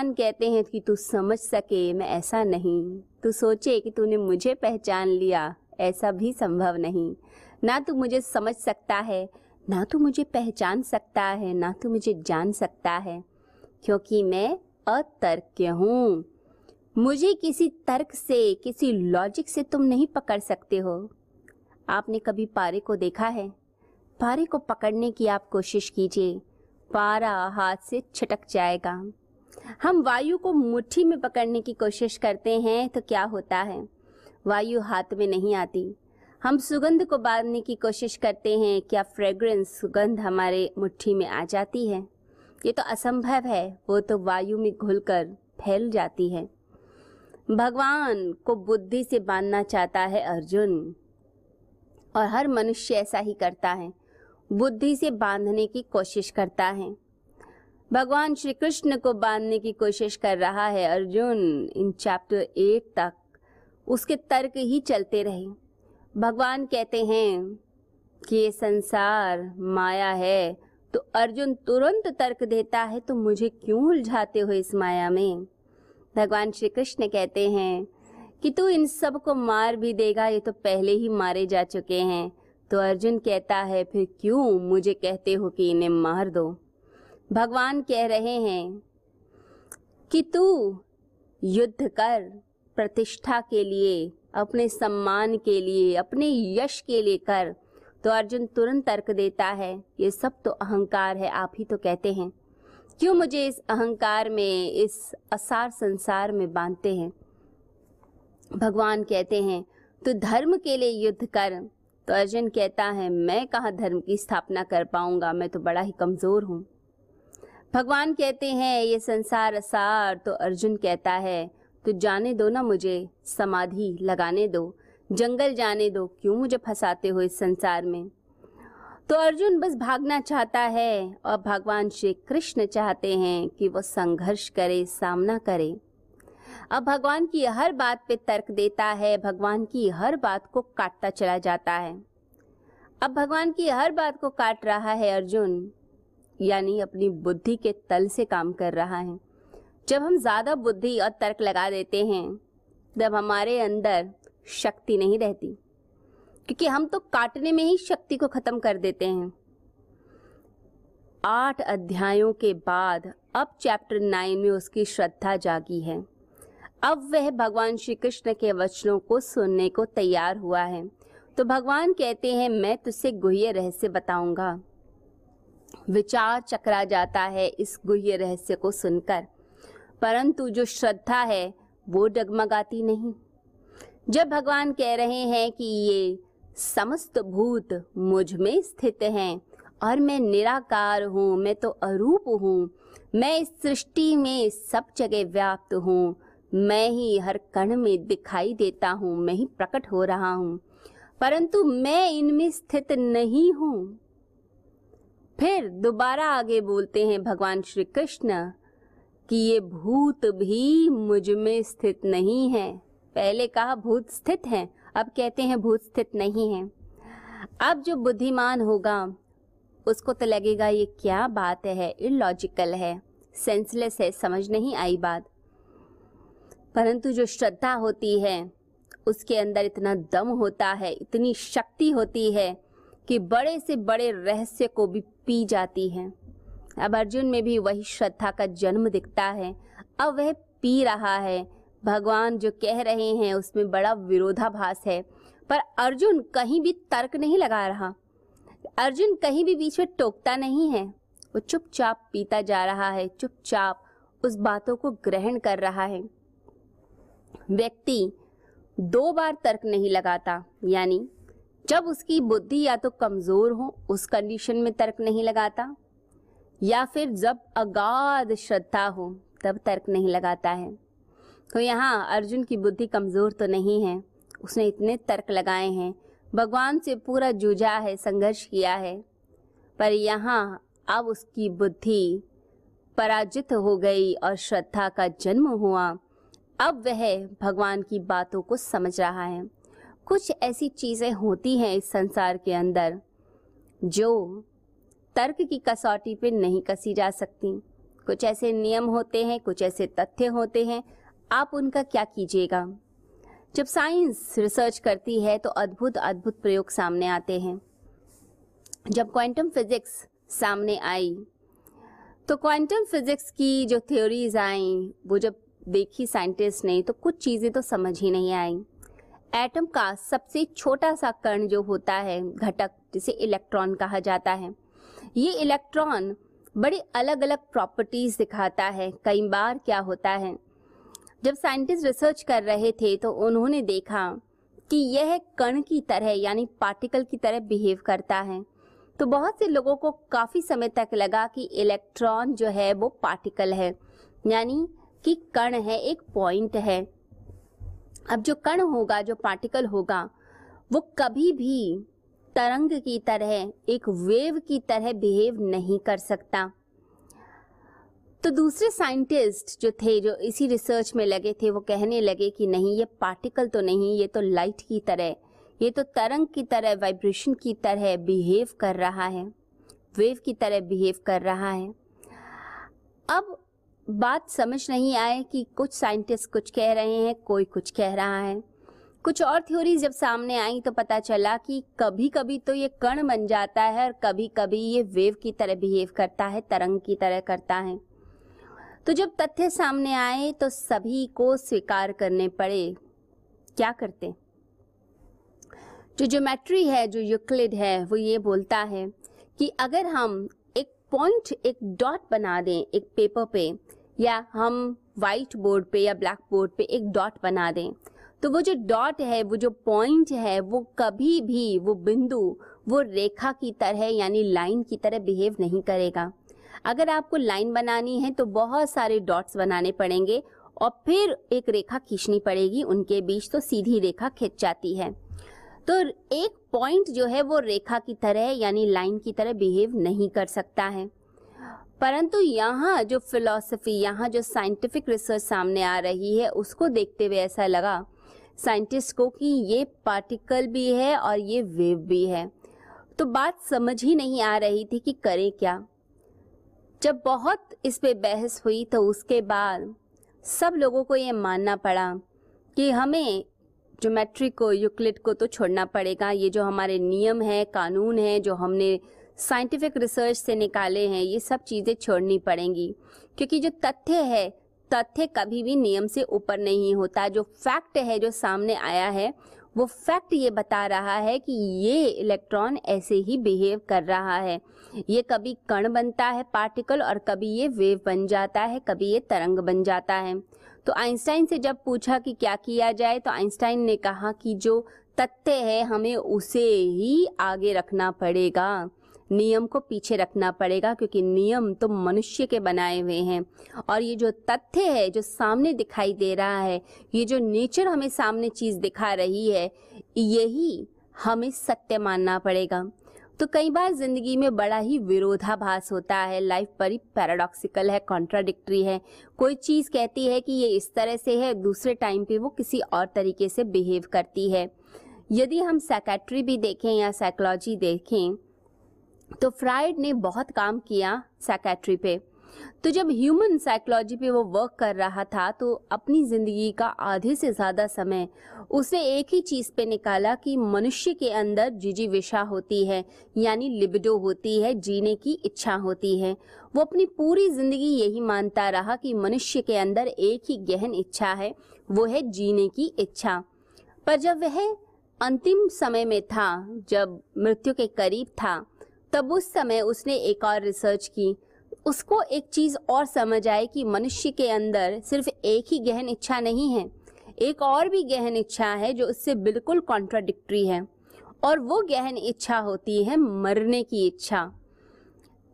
भगवान कहते हैं कि तू समझ सके, मैं ऐसा नहीं। तू सोचे कि तूने मुझे पहचान लिया, ऐसा भी संभव नहीं। ना तू मुझे समझ सकता है, ना तू मुझे पहचान सकता है, ना तू मुझे जान सकता है, क्योंकि मैं अतर्क हूँ। मुझे किसी तर्क से, किसी लॉजिक से तुम नहीं पकड़ सकते हो। आपने कभी पारे को देखा है? पारे को पकड़ने की आप कोशिश कीजिए। पारा हाथ से छटक जाएगा। हम वायु को मुट्ठी में पकड़ने की कोशिश करते हैं तो क्या होता है? वायु हाथ में नहीं आती। हम सुगंध को बांधने की कोशिश करते हैं, क्या फ्रेग्रेंस सुगंध हमारे मुट्ठी में आ जाती है? ये तो असंभव है, वो तो वायु में घुलकर फैल जाती है। भगवान को बुद्धि से बांधना चाहता है अर्जुन, और हर मनुष्य ऐसा ही करता है। बुद्धि से बांधने की कोशिश करता है। भगवान श्री कृष्ण को बांधने की कोशिश कर रहा है अर्जुन। इन चैप्टर एट तक उसके तर्क ही चलते रहे। भगवान कहते हैं कि ये संसार माया है तो अर्जुन तुरंत तर्क देता है तो मुझे क्यों उलझाते हो इस माया में? भगवान श्री कृष्ण कहते हैं कि तू इन सबको मार भी देगा, ये तो पहले ही मारे जा चुके हैं। तो अर्जुन कहता है, फिर क्यों मुझे कहते हो कि इन्हें मार दो? भगवान कह रहे हैं कि तू युद्ध कर, प्रतिष्ठा के लिए, अपने सम्मान के लिए, अपने यश के लिए कर। तो अर्जुन तुरंत तर्क देता है, ये सब तो अहंकार है, आप ही तो कहते हैं। क्यों मुझे इस अहंकार में, इस असार संसार में बांधते हैं? भगवान कहते हैं, तू धर्म के लिए युद्ध कर। तो अर्जुन कहता है, मैं कहाँ धर्म की स्थापना कर पाऊँगा? मैं तो बड़ा ही कमज़ोर हूँ। भगवान कहते हैं, ये संसार असार तो अर्जुन कहता है तो जाने दो ना मुझे, समाधि लगाने दो, जंगल जाने दो, क्यों मुझे फंसाते हो इस संसार में? तो अर्जुन बस भागना चाहता है, और भगवान श्री कृष्ण चाहते हैं कि वो संघर्ष करे, सामना करे। अब भगवान की हर बात पे तर्क देता है, भगवान की हर बात को काटता चला जाता है। अब भगवान की हर बात को काट रहा है अर्जुन। यानी अपनी बुद्धि के तल से काम कर रहा है। जब हम ज़्यादा बुद्धि और तर्क लगा देते हैं, तब हमारे अंदर शक्ति नहीं रहती। क्योंकि हम तो काटने में ही शक्ति को खत्म कर देते हैं। आठ अध्यायों के बाद अब चैप्टर नाइन में उसकी श्रद्धा जागी है। अब वह भगवान श्री कृष्ण के वचनों को सुनने को तैयार हुआ है। तो भगवान कहते हैं, मैं तुझसे गुह्य रहस्य बताऊँगा। विचार चकरा जाता है इस गुह्य रहस्य को सुनकर। परंतु जो श्रद्धा है, वो डगमगाती नहीं। जब भगवान कह रहे हैं कि ये समस्त भूत मुझमें स्थित हैं और मैं निराकार हूँ, मैं तो अरूप हूँ, मैं इस सृष्टि में सब जगह व्याप्त हूँ, मैं ही हर कण में दिखाई देता हूँ, मैं ही प्रकट हो रहा हूँ। परंतु मैं इनमें स्थित नहीं हूँ। फिर दोबारा आगे बोलते हैं भगवान श्री कृष्ण कि ये भूत भी मुझमें स्थित नहीं है। पहले कहा भूत स्थित है, अब कहते हैं भूत स्थित नहीं है। अब जो बुद्धिमान होगा, उसको तो लगेगा ये क्या बात है इलॉजिकल है सेंसलेस है, समझ नहीं आई बात। परंतु जो श्रद्धा होती है, उसके अंदर इतना दम होता है, इतनी शक्ति होती है कि बड़े से बड़े रहस्य को भी पी जाती है। अब अर्जुन में भी वही श्रद्धा का जन्म दिखता है। अब वह पी रहा है। भगवान जो कह रहे हैं, उसमें बड़ा विरोधाभास है। पर अर्जुन कहीं भी तर्क नहीं लगा रहा। अर्जुन कहीं भी बीच में टोकता नहीं है। वो चुपचाप पीता जा रहा है, चुपचाप उस बातों को ग्रहण कर रहा है। व्यक्ति दो बार तर्क नहीं लगाता, यानी जब उसकी बुद्धि या तो कमज़ोर हो, उस कंडीशन में तर्क नहीं लगाता। या फिर जब अगाध श्रद्धा हो, तब तर्क नहीं लगाता है। तो यहाँ अर्जुन की बुद्धि कमज़ोर तो नहीं है। उसने इतने तर्क लगाए हैं। भगवान से पूरा जूझा है, संघर्ष किया है। पर यहाँ अब उसकी बुद्धि पराजित हो गई और श्रद्धा का जन्म हुआ। अब वह भगवान की बातों को समझ रहा है। कुछ ऐसी चीज़ें होती हैं इस संसार के अंदर, जो तर्क की कसौटी पे नहीं कसी जा सकती। कुछ ऐसे नियम होते हैं, कुछ ऐसे तथ्य होते हैं। आप उनका क्या कीजिएगा? जब साइंस रिसर्च करती है तो अद्भुत अद्भुत प्रयोग सामने आते हैं। जब क्वांटम फिजिक्स सामने आई तो क्वांटम फिजिक्स की जो थ्योरीज आई, वो जब देखी साइंटिस्ट ने तो कुछ चीज़ें तो समझ ही नहीं आई। एटम का सबसे छोटा सा कण जो होता है, घटक, जिसे इलेक्ट्रॉन कहा जाता है, ये इलेक्ट्रॉन बड़ी अलग अलग प्रॉपर्टीज़ दिखाता है। कई बार क्या होता है, जब साइंटिस्ट रिसर्च कर रहे थे तो उन्होंने देखा कि यह कण की तरह, यानी पार्टिकल की तरह बिहेव करता है। तो बहुत से लोगों को काफ़ी समय तक लगा कि इलेक्ट्रॉन जो है, वो पार्टिकल है, यानी कि कण है, एक पॉइंट है। अब जो कण होगा, जो पार्टिकल होगा, वो कभी भी तरंग की तरह, एक वेव की तरह बिहेव नहीं कर सकता। तो दूसरे साइंटिस्ट जो थे, जो इसी रिसर्च में लगे थे, वो कहने लगे कि नहीं, ये पार्टिकल तो नहीं, ये तो लाइट की तरह, ये तो तरंग की तरह वाइब्रेशन की तरह बिहेव कर रहा है वेव की तरह बिहेव कर रहा है। अब बात समझ नहीं आए कि कुछ साइंटिस्ट कुछ कह रहे हैं, कोई कुछ कह रहा है। कुछ और थ्योरी जब सामने आई तो पता चला कि कभी कभी तो ये कण बन जाता है और कभी कभी ये वेव की तरह बिहेव करता है, तरंग की तरह करता है। तो जब तथ्य सामने आए तो सभी को स्वीकार करने पड़े। क्या करते? जो ज्योमेट्री है, जो यूक्लिड है, वो ये बोलता है कि अगर हम एक पॉइंट एक डॉट बना दें, एक पेपर पे या हम वाइट बोर्ड पे या ब्लैक बोर्ड पे एक डॉट बना दें। तो वो जो डॉट है, वो जो पॉइंट है, वो कभी भी वो बिंदु, वो रेखा की तरह यानी लाइन की तरह बिहेव नहीं करेगा। अगर आपको लाइन बनानी है तो बहुत सारे डॉट्स बनाने पड़ेंगे और फिर एक रेखा खींचनी पड़ेगी, उनके बीच तो सीधी रेखा खिंच जाती है। तो एक पॉइंट जो है वो रेखा की तरह यानी लाइन की तरह बिहेव नहीं कर सकता है। परंतु यहाँ जो फिलॉसफी यहाँ जो साइंटिफिक रिसर्च सामने आ रही है, उसको देखते हुए ऐसा लगा साइंटिस्ट को कि ये पार्टिकल भी है और ये वेव भी है। तो बात समझ ही नहीं आ रही थी कि करें क्या। जब बहुत इस पे बहस हुई तो उसके बाद सब लोगों को ये मानना पड़ा कि हमें ज्योमेट्री को यूक्लिड को तो छोड़ना पड़ेगा। ये जो हमारे नियम है, कानून है, जो हमने साइंटिफिक रिसर्च से निकाले हैं, ये सब चीज़ें छोड़नी पड़ेंगी। क्योंकि जो तथ्य है, तथ्य कभी भी नियम से ऊपर नहीं होता। जो फैक्ट है, जो सामने आया है, वो फैक्ट ये बता रहा है कि ये इलेक्ट्रॉन ऐसे ही बिहेव कर रहा है। ये कभी कण बनता है, पार्टिकल, और कभी ये वेव बन जाता है, कभी ये तरंग बन जाता है। तो आइंस्टाइन से जब पूछा कि क्या किया जाए तो आइंस्टाइन ने कहा कि जो तथ्य है, हमें उसे ही आगे रखना पड़ेगा। नियम को पीछे रखना पड़ेगा, क्योंकि नियम तो मनुष्य के बनाए हुए हैं। और ये जो तथ्य है, जो सामने दिखाई दे रहा है, ये जो नेचर हमें सामने चीज़ दिखा रही है, यही हमें सत्य मानना पड़ेगा। तो कई बार ज़िंदगी में बड़ा ही विरोधाभास होता है। लाइफ बड़ी पैराडॉक्सिकल है कॉन्ट्राडिक्टरी है। कोई चीज़ कहती है कि ये इस तरह से है, दूसरे टाइम पे वो किसी और तरीके से बिहेव करती है। यदि हम साइकेट्री भी देखें या साइकोलॉजी देखें तो फ्राइड ने बहुत काम किया साइकेट्री पे। तो जब ह्यूमन साइकोलॉजी पे वो वर्क कर रहा था तो अपनी ज़िंदगी का आधे से ज़्यादा समय उसने एक ही चीज़ पे निकाला कि मनुष्य के अंदर जिजीविशा होती है, यानी लिबिडो होती है, जीने की इच्छा होती है। वो अपनी पूरी ज़िंदगी यही मानता रहा कि मनुष्य के अंदर एक ही गहन इच्छा है, वो है जीने की इच्छा। पर जब वह अंतिम समय में था, जब मृत्यु के करीब था तब उस समय उसने एक और रिसर्च की। उसको एक चीज़ और समझ आई कि मनुष्य के अंदर सिर्फ़ एक ही गहन इच्छा नहीं है। एक और भी गहन इच्छा है जो उससे बिल्कुल कॉन्ट्राडिक्टरी है। और वो गहन इच्छा होती है मरने की इच्छा।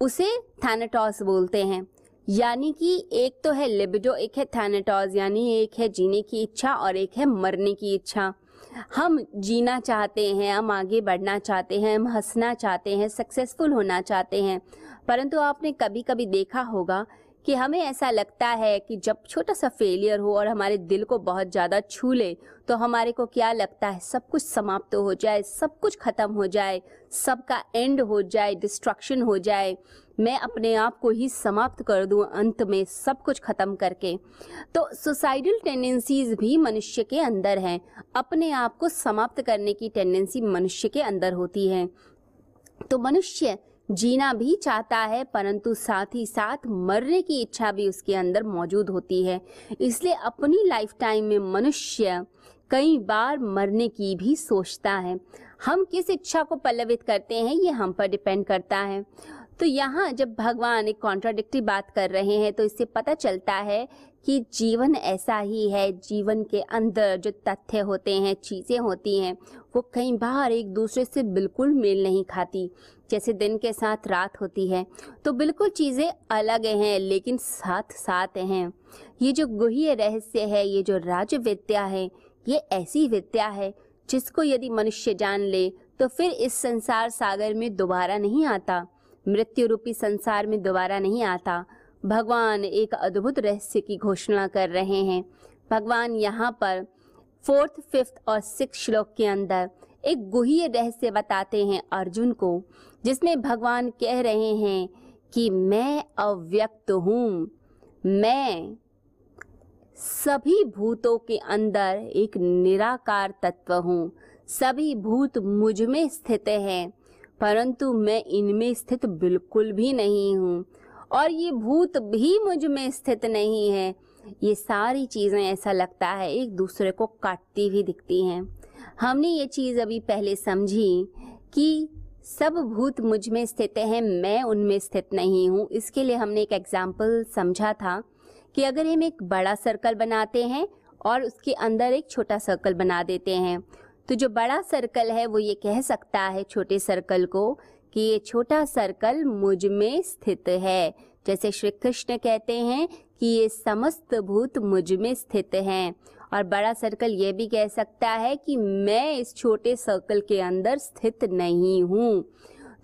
उसे थैनेटॉस बोलते हैं। यानी कि एक तो है लिबिडो एक है थैनेटॉस यानी एक है जीने की इच्छा और एक है मरने की इच्छा। हम जीना चाहते हैं, हम आगे बढ़ना चाहते हैं, हम हंसना चाहते हैं सक्सेसफुल होना चाहते हैं। परंतु आपने कभी कभी देखा होगा कि हमें ऐसा लगता है कि जब छोटा सा फेलियर हो और हमारे दिल को बहुत ज़्यादा छू ले तो हमारे को क्या लगता है? सब कुछ समाप्त तो हो जाए, सब कुछ ख़त्म हो जाए, सबका एंड हो जाए डिस्ट्रक्शन हो जाए। मैं अपने आप को ही समाप्त कर दूँ अंत में सब कुछ खत्म करके। तो सुसाइडल टेंडेंसीज भी मनुष्य के अंदर हैं। अपने आप को समाप्त करने की टेंडेंसी मनुष्य के अंदर होती है। तो मनुष्य जीना भी चाहता है, परंतु साथ ही साथ मरने की इच्छा भी उसके अंदर मौजूद होती है। इसलिए अपनी लाइफ टाइम में मनुष्य कई बार मरने की भी सोचता है। हम किस इच्छा को पल्लवित करते हैं, ये हम पर डिपेंड करता है। तो यहाँ जब भगवान एक कॉन्ट्राडिक्टी बात कर रहे हैं तो इससे पता चलता है कि जीवन ऐसा ही है। जीवन के अंदर जो तथ्य होते हैं, चीज़ें होती हैं, वो कई बार एक दूसरे से बिल्कुल मेल नहीं खाती। जैसे दिन के साथ रात होती है तो बिल्कुल चीज़ें अलग हैं, लेकिन साथ साथ हैं। ये जो गुह्य रहस्य है, ये जो राज विद्या है, ये ऐसी विद्या है जिसको यदि मनुष्य जान ले तो फिर इस संसार सागर में दोबारा नहीं आता। मृत्यु रूपी संसार में दोबारा नहीं आता। भगवान एक अद्भुत रहस्य की घोषणा कर रहे हैं। भगवान यहाँ पर फोर्थ, फिफ्थ और सिक्स श्लोक के अंदर एक गुह्य रहस्य बताते हैं अर्जुन को, जिसमें भगवान कह रहे हैं कि मैं अव्यक्त हूँ। मैं सभी भूतों के अंदर एक निराकार तत्व हूँ। सभी भूत मुझमें स्थित हैं। परंतु मैं इनमें स्थित बिल्कुल भी नहीं हूँ। और ये भूत भी मुझमें स्थित नहीं है। ये सारी चीज़ें ऐसा लगता है एक दूसरे को काटती हुई दिखती हैं। हमने ये चीज़ अभी पहले समझी कि सब भूत मुझमें स्थित हैं, मैं उनमें स्थित नहीं हूँ। इसके लिए हमने एक एग्ज़ाम्पल समझा था कि अगर हम एक बड़ा सर्कल बनाते हैं और उसके अंदर एक छोटा सर्कल बना देते हैं तो जो बड़ा सर्कल है, वो ये कह सकता है छोटे सर्कल को कि ये छोटा सर्कल मुझमें स्थित है। जैसे श्री कृष्ण कहते हैं कि ये समस्त भूत मुझमें स्थित हैं। और बड़ा सर्कल ये भी कह सकता है कि मैं इस छोटे सर्कल के अंदर स्थित नहीं हूँ।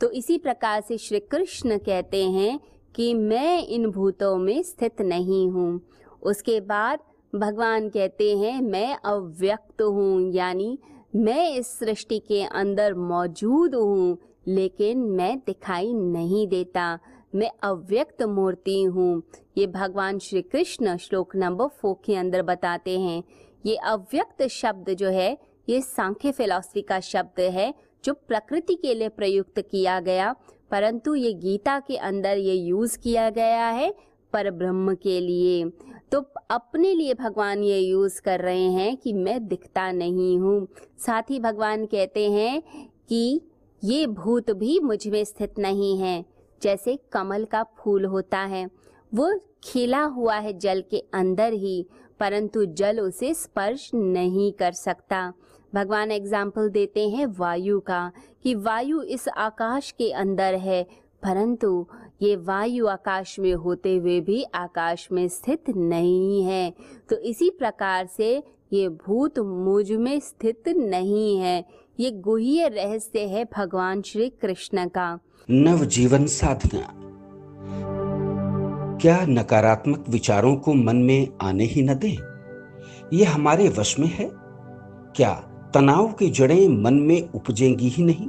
तो इसी प्रकार से श्री कृष्ण कहते हैं कि मैं इन भूतों में स्थित नहीं हूँ। उसके बाद भगवान कहते हैं, मैं अव्यक्त हूँ, यानी मैं इस सृष्टि के अंदर मौजूद हूँ, लेकिन मैं दिखाई नहीं देता। मैं अव्यक्त मूर्ति हूँ। ये भगवान श्री कृष्ण श्लोक नंबर फोर के अंदर बताते हैं। ये अव्यक्त शब्द जो है, ये सांख्य फिलॉसफी का शब्द है, जो प्रकृति के लिए प्रयुक्त किया गया, परंतु ये गीता के अंदर ये यूज़ किया गया है, पर ब्रह्म के लिए। तो अपने लिए भगवान ये यूज़ कर रहे हैं कि मैं दिखता नहीं हूँ। साथ ही भगवान कहते हैं कि ये भूत भी मुझमें स्थित नहीं है, जैसे कमल का फूल होता है। वो खिला हुआ है जल के अंदर ही, परंतु जल उसे स्पर्श नहीं कर सकता। भगवान एग्ज़ाम्पल देते हैं वायु का, कि वायु इस आकाश के अंदर है, परंतु ये वायु आकाश में होते हुए भी आकाश में स्थित नहीं है। तो इसी प्रकार से ये भूत मुझमें स्थित नहीं है। ये गुह्य रहस्य है भगवान श्री कृष्ण का। नव जीवन साधना। क्या नकारात्मक विचारों को मन में आने ही न दें? ये हमारे वश में है। क्या तनाव की जड़ें मन में उपजेंगी ही नहीं?